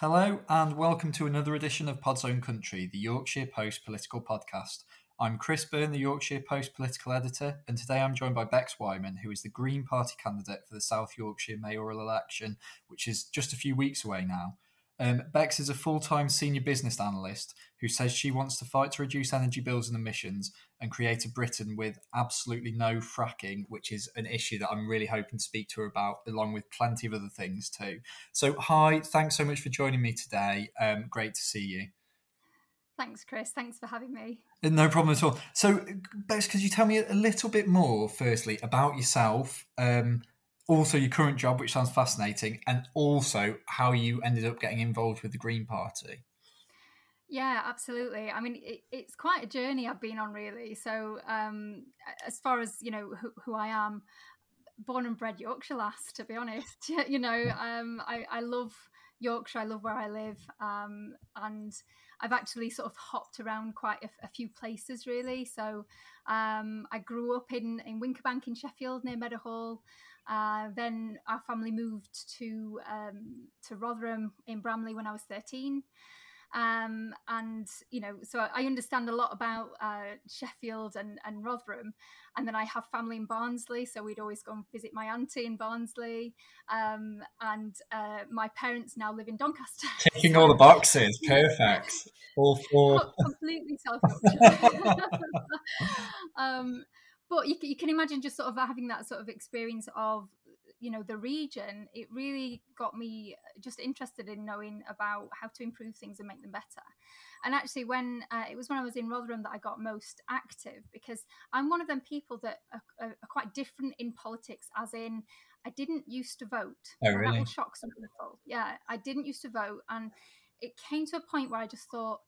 Hello, and welcome to another edition of Pod's Own Country, the Yorkshire Post political podcast. I'm Chris Burn, the Yorkshire Post political editor, and today I'm joined by Bex Whyman, who is the Green Party candidate for the South Yorkshire mayoral election, which is just a few weeks away now. Um, Bex is a full time senior business analyst who says she wants to fight to reduce energy bills and emissions and create a Britain with absolutely no fracking, which is an issue that I'm really hoping to speak to her about, along with plenty of other things too. So, hi, thanks so much for joining me today. Um, great to see you. Thanks, Chris. Thanks for having me. Uh, no problem at all. So, Bex, could you tell me a little bit more, firstly, about yourself? Um, also your current job, which sounds fascinating, and also how you ended up getting involved with the Green Party. Yeah, absolutely. I mean, it, it's quite a journey I've been on, really. So, um, as far as you know, who, who, I am, born and bred Yorkshire lass, to be honest. you know, um, I, I, love Yorkshire. I love where I live, um, and I've actually sort of hopped around quite a, a few places, really. So, um, I grew up in in Wincobank in Sheffield near Meadowhall. Uh, then our family moved to um, to Rotherham in Bramley when I was thirteen. Um, and you know, so I understand a lot about uh, Sheffield and, and Rotherham, and then I have family in Barnsley, so we'd always go and visit my auntie in Barnsley, um, and uh, my parents now live in Doncaster. Ticking so, all the boxes, perfect. All four. Completely self um, but you, you can imagine just sort of having that sort of experience of you know the region it really got me just interested in knowing about how to improve things and make them better. And actually when uh, it was when i was in rotherham that i got most active because i'm one of them people that are, are, are quite different in politics as in i didn't used to vote. Oh, really? that will shock some people. Yeah i didn't used to vote and it came to a point where i just thought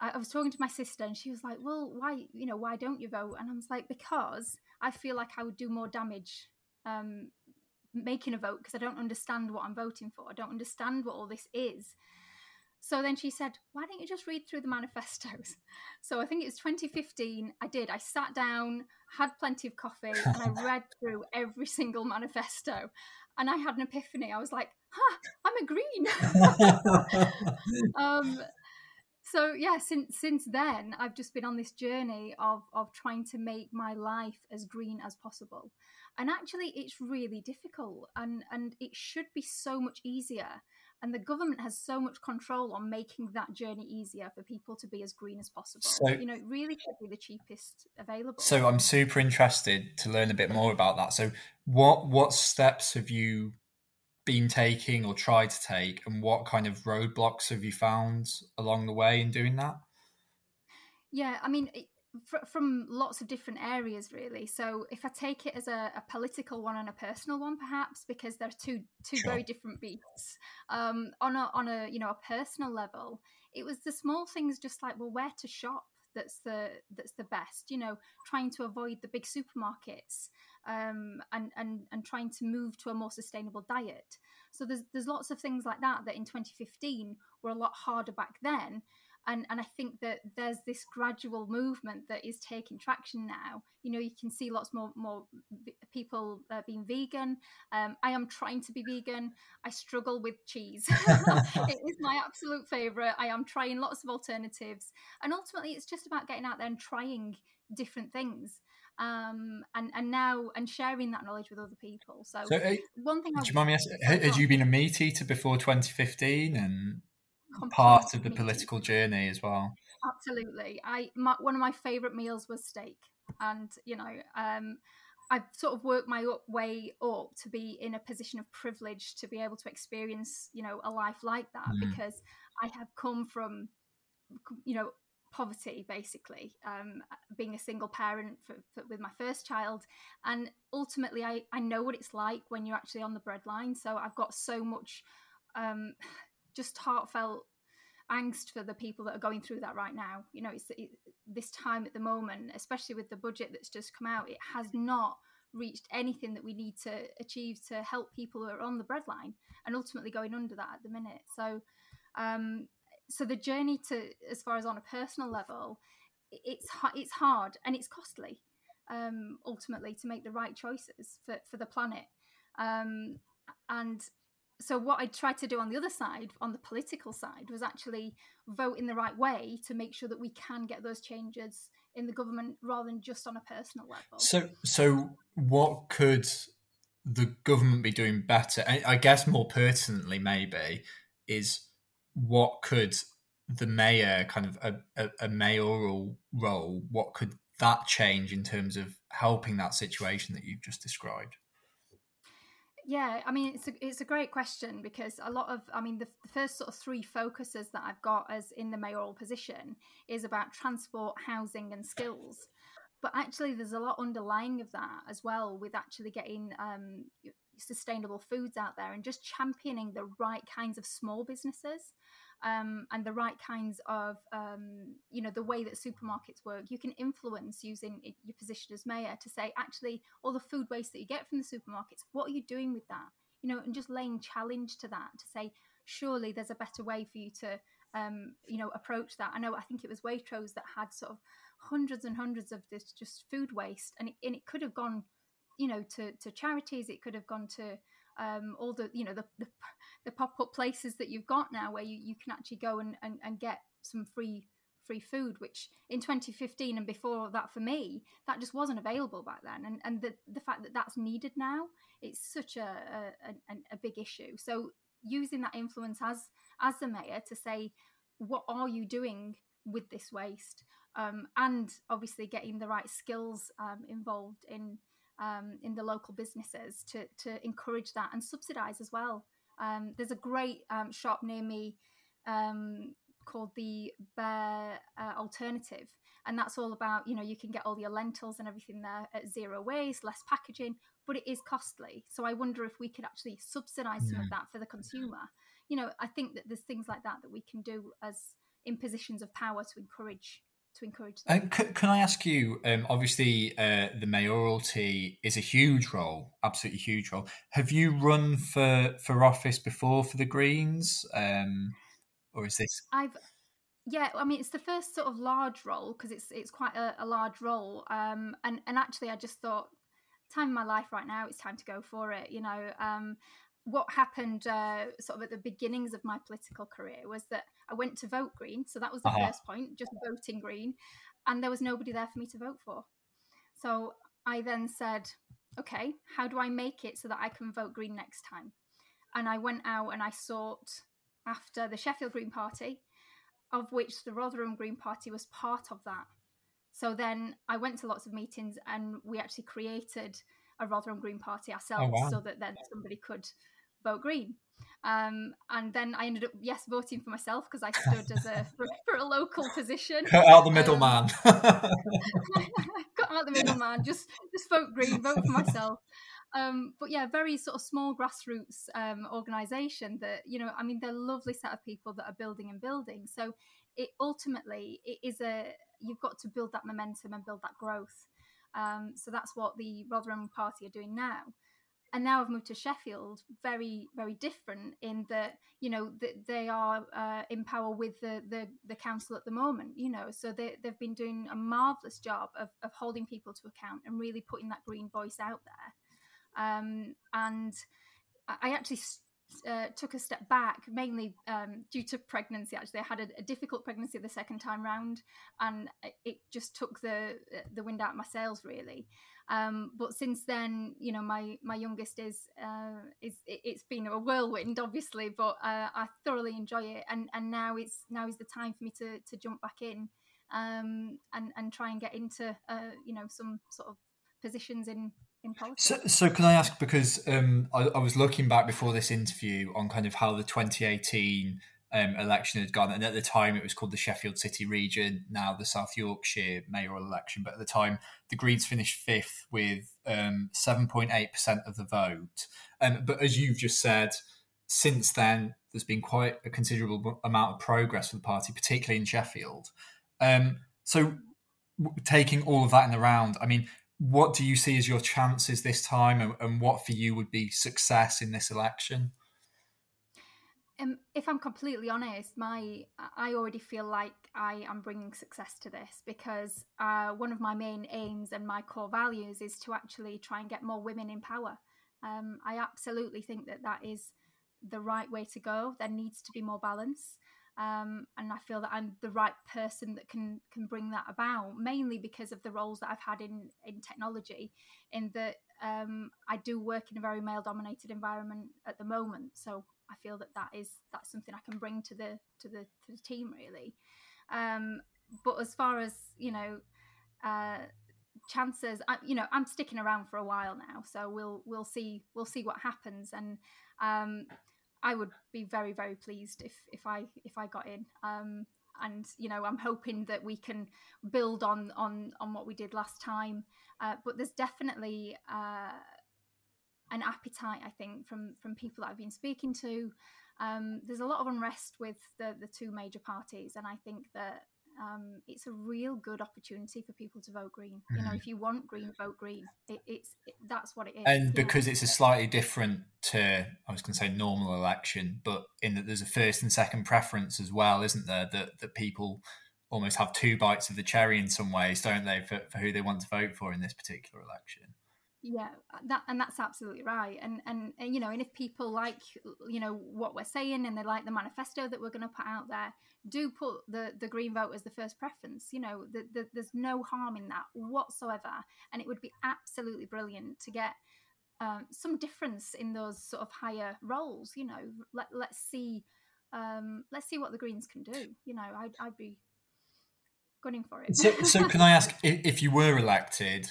I was talking to my sister and she was like, "Well, why, you know, why don't you vote?" And I was like, "Because I feel like I would do more damage um, making a vote because I don't understand what I'm voting for. I don't understand what all this is." So then she said, "Why don't you just read through the manifestos?" So I think it was 2015. I did. I sat down, had plenty of coffee, and I read through every single manifesto. And I had an epiphany. I was like, "Huh, I'm a green." um, so yeah since since then i've just been on this journey of of trying to make my life as green as possible. And actually it's really difficult and and it should be so much easier. And the government has so much control on making that journey easier for people to be as green as possible. So, you know it really should be the cheapest available. So i'm super interested to learn a bit more about that. So what what steps have you been taking or tried to take, and what kind of roadblocks have you found along the way in doing that? Yeah, I mean, from lots of different areas, really. So, if I take it as a, a political one and a personal one, perhaps because they're two two sure. very different beats. Um, on a on a you know a personal level, it was the small things, just like well, where to shop that's the that's the best you know trying to avoid the big supermarkets um, and and and trying to move to a more sustainable diet. So there's there's lots of things like that that in 2015 were a lot harder back then and and I think that there's this gradual movement that is taking traction now. You know, you can see lots more more people uh, being vegan. Um, I am trying to be vegan. I struggle with cheese. it is my absolute favorite. I am trying lots of alternatives, and ultimately, it's just about getting out there and trying different things. Um, and and now and sharing that knowledge with other people. So, so uh, one thing. Do you mind me asking? Had you been a meat eater before 2015? And part of the political journey as well. Absolutely. I my, one of my favorite meals was steak, and you know, um, I've sort of worked my up, way up to be in a position of privilege to be able to experience, you know, a life like that mm. because I have come from, you know, poverty basically um, being a single parent for, for, with my first child and ultimately I, I know what it's like when you're actually on the breadline so i've got so much um, just heartfelt angst for the people that are going through that right now. You know, it's it, this time at the moment, especially with the budget that's just come out, it has not reached anything that we need to achieve to help people who are on the breadline and ultimately going under that at the minute. So, um, so the journey to, as far as on a personal level, it's it's hard and it's costly. Um, ultimately, to make the right choices for for the planet, um, and so what I tried to do on the other side, on the political side, was actually vote in the right way to make sure that we can get those changes in the government rather than just on a personal level. So, so what could the government be doing better? I, guess more pertinently, maybe, is what could the mayor kind of a, a, a mayoral role? What could that change in terms of helping that situation that you've just described? Yeah, I mean it's a it's a great question because a lot of I mean the, the, first sort of three focuses that I've got as in the mayoral position is about transport, housing, and skills. But actually, there's a lot underlying of that as well with actually getting um, sustainable foods out there and just championing the right kinds of small businesses um, and the right kinds of, um, you know, the way that supermarkets work, you can influence using your position as mayor to say, actually, all the food waste that you get from the supermarkets, what are you doing with that? You know, and just laying challenge to that to say, surely there's a better way for you to, um, you know, approach that. I know, I think it was Waitrose that had sort of hundreds and hundreds of this just food waste, and it, and it could have gone, you know, to, to charities, it could have gone to um, all the you know the, the, the pop-up places that you've got now where you, you can actually go and, and, and get some free free food which in 2015 and before that for me that just wasn't available back then. And and the, the fact that that's needed now it's such a, a, a big issue. So using that influence as as the mayor to say what are you doing with this waste? Um, and obviously getting the right skills um, involved in um, in the local businesses to to encourage that and subsidise as well. Um, there's a great um, shop near me um, called the Bare uh, Alternative, and that's all about you know you can get all your lentils and everything there at zero waste, less packaging, but it is costly. So I wonder if we could actually subsidise some of that for the consumer. You know, I think that there's things like that that we can do as in positions of power to encourage to encourage them. Uh, can, can, I ask you? Um, obviously, uh, the mayoralty is a huge role, absolutely huge role. Have you run for for office before for the Greens, um, or is this? I've yeah, I mean it's the first sort of large role because it's it's quite a, a large role, um, and and actually I just thought time in my life right now it's time to go for it you know um, what happened uh, sort of at the beginnings of my political career was that I went to vote green. So that was the uh-huh. first point, just voting green. And there was nobody there for me to vote for. So I then said, okay, how do I make it so that I can vote green next time? And I went out and I sought after the Sheffield Green Party, of which the Rotherham Green Party was part of that. So then I went to lots of meetings and we actually created a Rotherham Green Party oh, ourselves oh, wow. so that then somebody could vote green. Um, and then I ended up yes voting for myself because I stood as a for, for, a local position. Cut out the middleman. Um, cut out the middleman. Just just vote green. Vote for myself. Um, but yeah, very sort of small grassroots um, organisation that you know. I mean, they're a lovely set of people that are building and building. So it ultimately it is a you've got to build that momentum and build that growth. Um, so that's what the Rotherham Party are doing now and now I've moved to Sheffield, very very different in that you know that they are uh, in power with the, the, the council at the moment. You know, so they they've been doing a marvelous job of of holding people to account and really putting that green voice out there. Um, and I actually uh, took a step back, mainly um, due to pregnancy. Actually, I had a, a, difficult pregnancy the second time round, and it just took the the wind out of my sails, really. Um, but since then, you know, my my youngest is uh, is it, has been a whirlwind, obviously, but uh, I thoroughly enjoy it, and and now it's now is the time for me to to jump back in um, and and try and get into uh, you know some sort of positions in in politics. So, so can I ask because um, I, I was looking back before this interview on kind of how the 2018 um, election had gone. And at the time, it was called the Sheffield City region, now the South Yorkshire mayoral election. But at the time, the Greens finished fifth with um, 7.8% of the vote. Um, but as you've just said, since then, there's been quite a considerable amount of progress for the party, particularly in Sheffield. Um, so, taking all of that in the round, I mean, what do you see as your chances this time, and, and what for you would be success in this election? um, if I'm completely honest, my I already feel like I am bringing success to this because uh, one of my main aims and my core values is to actually try and get more women in power. Um, I absolutely think that that is the right way to go. There needs to be more balance. Um, and I feel that I'm the right person that can can bring that about. Mainly because of the roles that I've had in in technology, in that um, I do work in a very male dominated environment at the moment. So I feel that that is that's something I can bring to the to the to the team really. Um, but as far as you know, uh, chances, I, you know, I'm sticking around for a while now, so we'll we'll see we'll see what happens and. Um, I would be very very pleased if if I if I got in. Um, and you know I'm hoping that we can build on on on what we did last time. Uh, but there's definitely uh, an appetite, I think, from from people that I've been speaking to. Um, there's a lot of unrest with the the two major parties, and I think that um, it's a real good opportunity for people to vote green. Mm-hmm. You know, mm-hmm. if you want green, vote green. It, it's it, that's what it is. And because it's a slightly different to, I was going to say normal election, but in that there's a first and second preference as well, isn't there? That that people almost have two bites of the cherry in some ways, don't they, for, for who they want to vote for in this particular election? Yeah that and that's absolutely right and, and and you know and if people like you know what we're saying and they like the manifesto that we're going to put out there do put the the green vote as the first preference you know the, the, there's no harm in that whatsoever and it would be absolutely brilliant to get um, some difference in those sort of higher roles you know let, let's see um, let's see what the greens can do you know i'd, I'd be gunning for it. So, so can i ask if you were elected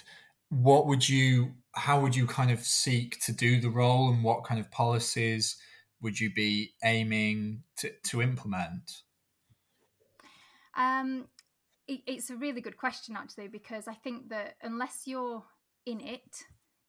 what would you how would you kind of seek to do the role and what kind of policies would you be aiming to, to implement? Um, it, it's a really good question actually because i think that unless you're in it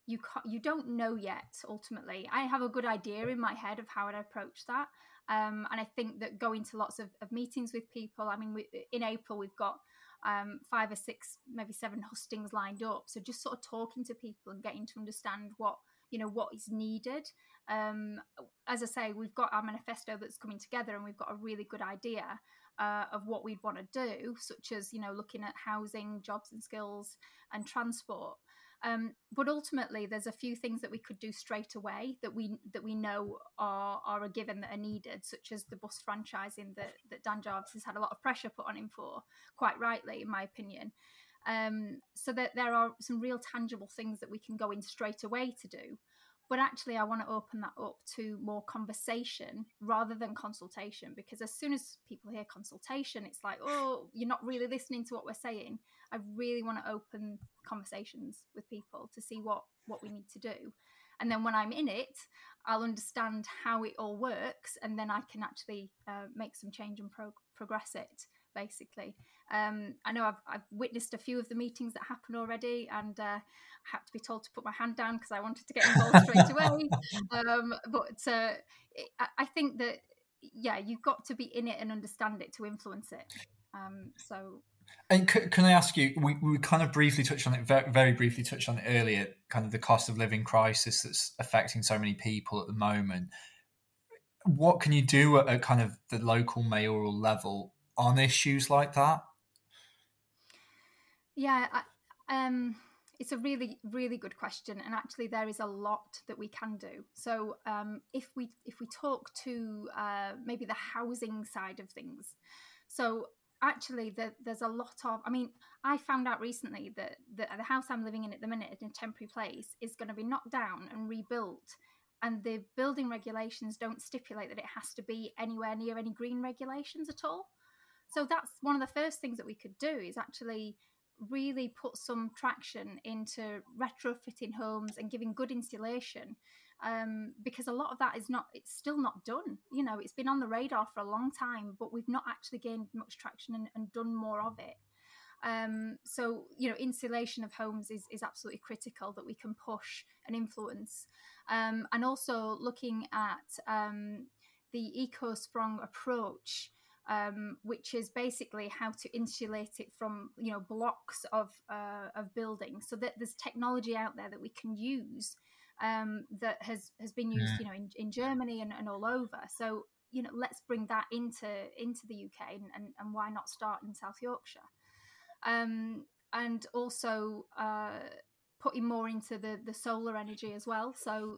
you you don't know yet ultimately. I have a good idea in my head of how i'd approach that. Um, and i think that going to lots of, of meetings with people i mean we, in april we've got um, five or six, maybe seven hustings lined up. So just sort of talking to people and getting to understand what you know what is needed. Um, as I say, we've got our manifesto that's coming together, and we've got a really good idea uh, of what we'd want to do, such as you know looking at housing, jobs and skills, and transport. Um, but ultimately, there's a few things that we could do straight away that we that we know are are a given that are needed, such as the bus franchising that that Dan Jarvis has had a lot of pressure put on him for, quite rightly, in my opinion. Um, so that there are some real tangible things that we can go in straight away to do. But actually, I want to open that up to more conversation rather than consultation because as soon as people hear consultation, it's like, oh, you're not really listening to what we're saying. I really want to open conversations with people to see what what we need to do. And then when I'm in it, I'll understand how it all works, and then I can actually uh, make some change and pro- progress it basically. Um, I know I've, I've, witnessed a few of the meetings that happen already, and uh, had to be told to put my hand down because I wanted to get involved straight away. Um, but uh, it, I think that yeah, you've got to be in it and understand it to influence it. Um, so. And c- can I ask you? We, we kind of briefly touched on it, very, very briefly touched on it earlier. Kind of the cost of living crisis that's affecting so many people at the moment. What can you do at, at kind of the local mayoral level on issues like that? Yeah, I, um, it's a really, really good question, and actually, there is a lot that we can do. So, um, if we if we talk to uh, maybe the housing side of things, so actually, the, there's a lot of. I mean, I found out recently that the, the house I'm living in at the minute in a temporary place is going to be knocked down and rebuilt and the building regulations don't stipulate that it has to be anywhere near any green regulations at all. So that's one of the first things that we could do is actually really put some traction into retrofitting homes and giving good insulation um, because a lot of that is not it's still not done. You know it's been on the radar for a long time but we've not actually gained much traction and, and done more of it. Um, so you know insulation of homes is, is absolutely critical that we can push and influence. Um, and also looking at um, the eco sprung approach um, which is basically how to insulate it from you know blocks of uh, of buildings, so that there's technology out there that we can use um, that has has been used yeah. you know in, in Germany and, and all over. So you know let's bring that into into the UK and, and, and why not start in South Yorkshire, um, and also. Uh, putting more into the the solar energy as well so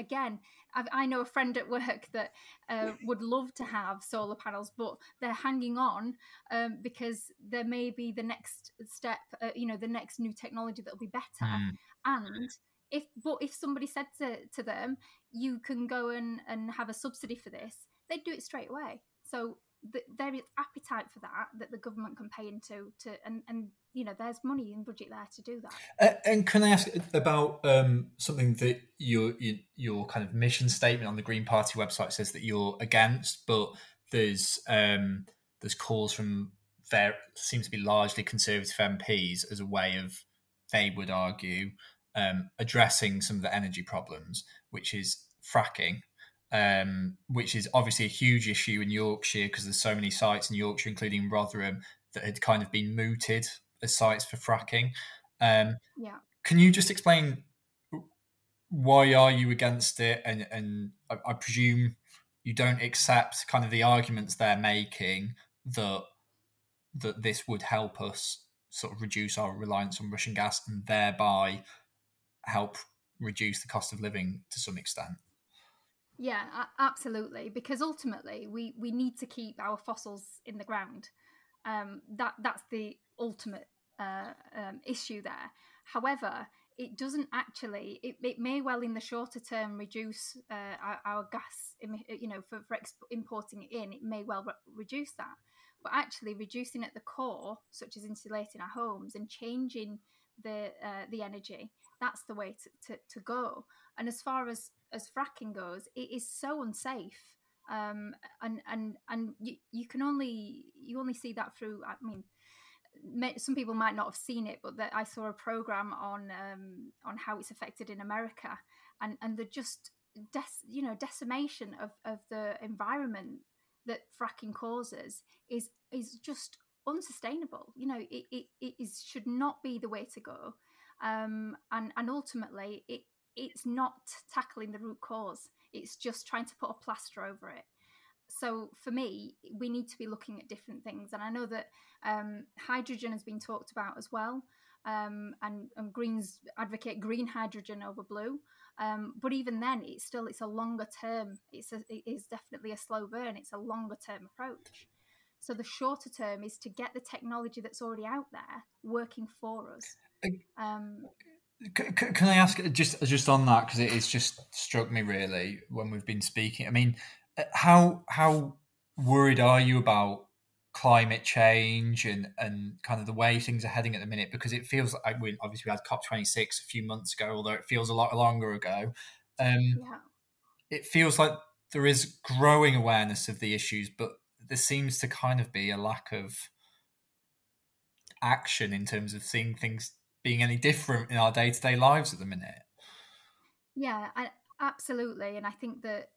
again, I've, i know a friend at work that uh, would love to have solar panels, but they're hanging on um, because there may be the next step, uh, you know, the next new technology that'll be better. Mm. And if but if somebody said to, to them, you can go and, and have a subsidy for this, they'd do it straight away. So the, there is appetite for that that the government can pay into to and and you know there's money in budget there to do that. Uh, and can i ask about um, something that your, your your kind of mission statement on the green party website says that you're against but there's um there's calls from there seems to be largely conservative mps as a way of they would argue um, addressing some of the energy problems which is fracking um, which is obviously a huge issue in Yorkshire because there's so many sites in Yorkshire, including Rotherham, that had kind of been mooted as sites for fracking. Um, yeah. Can you just explain why are you against it? And and I, I presume you don't accept kind of the arguments they're making that that this would help us sort of reduce our reliance on Russian gas and thereby help reduce the cost of living to some extent. Yeah, absolutely. Because ultimately, we we need to keep our fossils in the ground. Um, that that's the ultimate uh, um, issue there. However, it doesn't actually. It, it may well, in the shorter term, reduce uh, our, our, gas. You know, for, for exp- importing it in, it may well re- reduce that. But actually, reducing at the core, such as insulating our homes and changing the uh, the energy, that's the way to, to, to go. And as far as as fracking goes, it is so unsafe. Um, and and and you, you can only you only see that through. I mean, some people might not have seen it, but that I saw a program on um, on how it's affected in America, and and the just des- you know decimation of of the environment that fracking causes is is just unsustainable. You know, it it, it is should not be the way to go, um, and and ultimately it it's not tackling the root cause. It's just trying to put a plaster over it. So for me, we need to be looking at different things, and I know that um, hydrogen has been talked about as well. Um, and, and, Greens advocate green hydrogen over blue. Um, but even then, it's still it's a longer term. It's a, it is definitely a slow burn. It's a longer term approach. So the shorter term is to get the technology that's already out there working for us. Um, can I ask just just on that because it has just struck me really when we've been speaking. I mean, uh, how how worried are you about climate change and and kind of the way things are heading at the minute? Because it feels like we obviously we had COP twenty six a few months ago, although it feels a lot longer ago. Um, yeah. It feels like there is growing awareness of the issues, but there seems to kind of be a lack of action in terms of seeing things being any different in our day to day lives at the minute. Yeah, I, absolutely. And I think that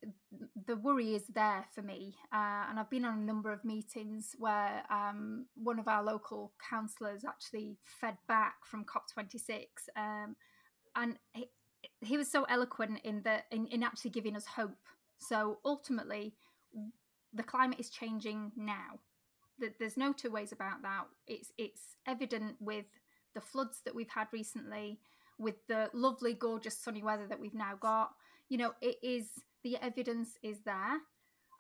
the worry is there for me. Uh, and I've been on a number of meetings where um, one of our local councillors actually fed back from COP26. Um, and he, he, was so eloquent in, the, in, in actually giving us hope. So ultimately, the climate is changing now. There's no two ways about that. It's it's evident with the floods that we've had recently, with the lovely, gorgeous sunny weather that we've now got. You know, it is the evidence is there.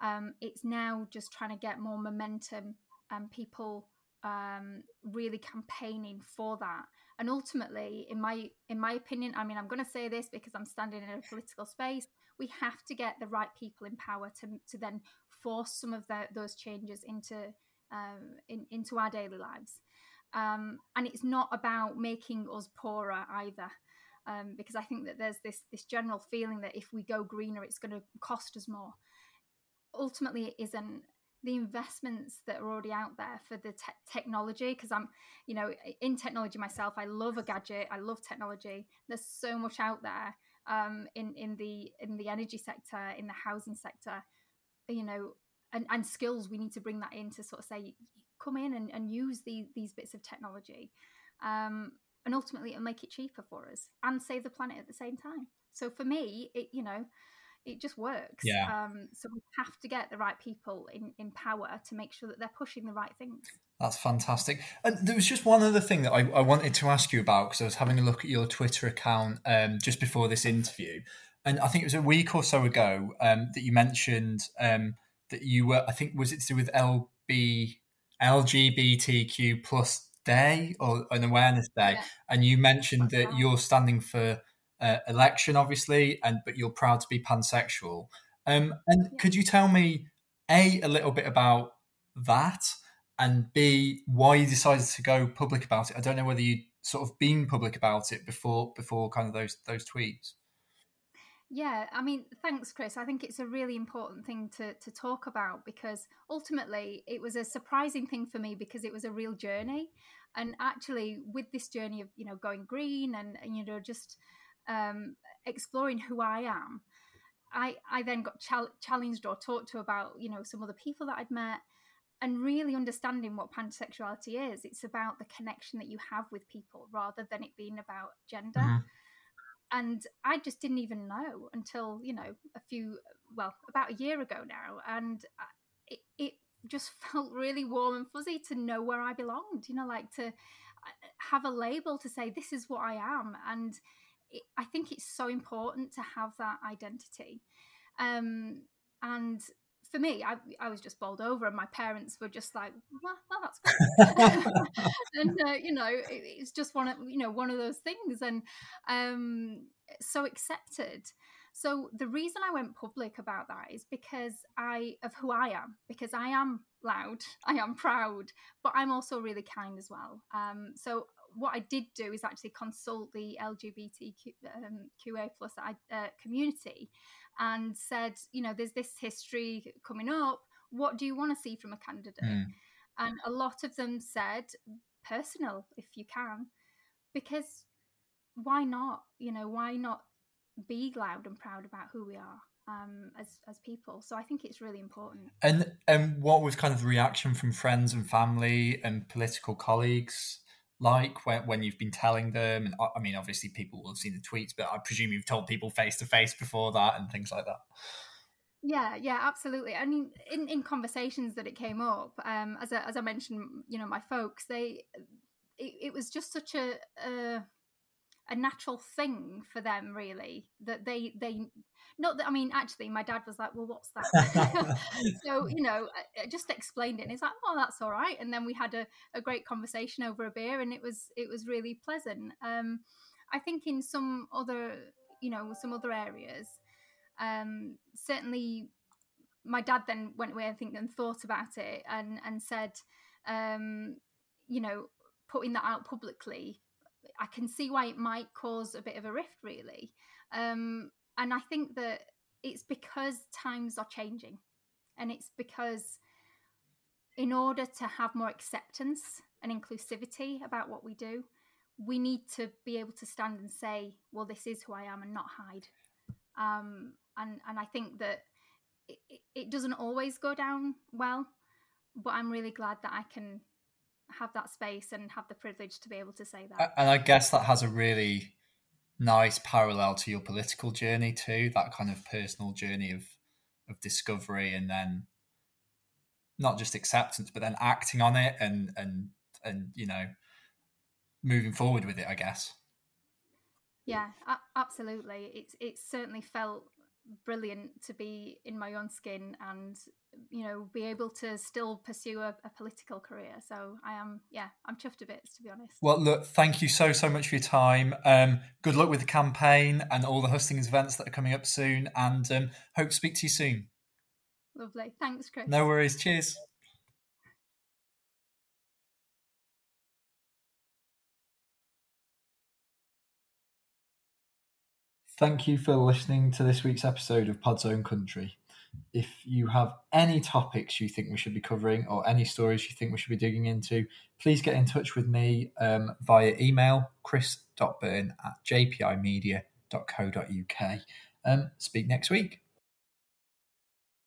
Um, it's now just trying to get more momentum and people um, really campaigning for that. And ultimately, in my in my opinion, I mean, I'm going to say this because I'm standing in a political space. We have to get the right people in power to to then force some of the, those changes into um, in, into our daily lives. Um, and it's not about making us poorer either. Um, because I think that there's this this general feeling that if we go greener, it's going to cost us more. Ultimately, it isn't. The investments that are already out there for the te- technology, because I'm, you know, in technology myself, I love a gadget, I love technology. There's so much out there um, in in the in the energy sector, in the housing sector, you know, and, and skills. We need to bring that in to sort of say come in and, and use the, these bits of technology. Um, and ultimately, it'll make it cheaper for us and save the planet at the same time. So for me, it you know, it just works. Yeah. Um, so we have to get the right people in, in power to make sure that they're pushing the right things. That's fantastic. And there was just one other thing that I, I wanted to ask you about because I was having a look at your Twitter account um, just before this interview. and I think it was a week or so ago um, that you mentioned um, that you were. I think was it to do with LB LGBTQ plus day or an awareness day, yeah. and you mentioned that you're standing for uh, election, obviously, and but you're proud to be pansexual. Um, and yeah. could you tell me a a little bit about that, and b why you decided to go public about it? I don't know whether you sort of been public about it before before kind of those those tweets. Yeah, I mean, thanks, Chris. I think it's a really important thing to to talk about because ultimately it was a surprising thing for me because it was a real journey, and actually with this journey of you know going green and, and you know just um, exploring who I am, I I then got challenged or talked to about you know some other people that I'd met, and really understanding what pansexuality is. It's about the connection that you have with people rather than it being about gender. Mm-hmm and I just didn't even know until you know a few well about a year ago now, and it, it just felt really warm and fuzzy to know where I belonged. You know, like to uh, have a label to say this is what I am, and it, I think it's so important to have that identity. Um, and for me, I, I was just bowled over, and my parents were just like, "Well, well that's good," and uh, you know, it, it's just one of you know one of those things, and um, so accepted. So the reason I went public about that is because I of who I am, because I am loud, I am proud, but I'm also really kind as well. Um, so what I did do is actually consult the LGBTQA um, plus uh, community and said, you know, there's this history coming up. What do you want to see from a candidate? Mm. And a lot of them said, personal, if you can, because why not? You know, why not be loud and proud about who we are? um, as as people. So I think it's really important. And and what was kind of the reaction from friends and family and political colleagues like when, when you've been telling them? And I mean, obviously, people will have seen the tweets, but I presume you've told people face to face before that and things like that. Yeah, yeah, absolutely. I mean, in, in conversations that it came up, um, as I, as I mentioned, you know, my folks, they, it, it was just such a, a a natural thing for them really that they they not that i mean actually my dad was like well what's that? So you know I, just explained it and he's like oh that's all right. And then we had a, a great conversation over a beer and it was it was really pleasant. Um i think in some other you know some other areas um certainly my dad then went away i think and thought about it and and said um you know putting that out publicly I can see why it might cause a bit of a rift, really. Um, and I think that it's because times are changing, and it's because in order to have more acceptance and inclusivity about what we do, we need to be able to stand and say, "Well, this is who I am," and not hide. Um, and and I think that it, it doesn't always go down well, but I'm really glad that I can have that space and have the privilege to be able to say that. And I guess that has a really nice parallel to your political journey too. That kind of personal journey of of discovery and then not just acceptance, but then acting on it and and and you know moving forward with it. I guess. Yeah, absolutely. It's it's certainly felt brilliant to be in my own skin and you know be able to still pursue a, a, political career. So i am yeah i'm chuffed a bit to be honest. Well look thank you so so much for your time. Um good luck with the campaign and all the hustings events that are coming up soon. And um hope to speak to you soon. Lovely. Thanks chris. No worries. Cheers Thank you for listening to this week's episode of Pod's Own Country. If you have any topics you think we should be covering or any stories you think we should be digging into, please get in touch with me um, via email chris.burn at jpimedia.co.uk. Um, speak next week.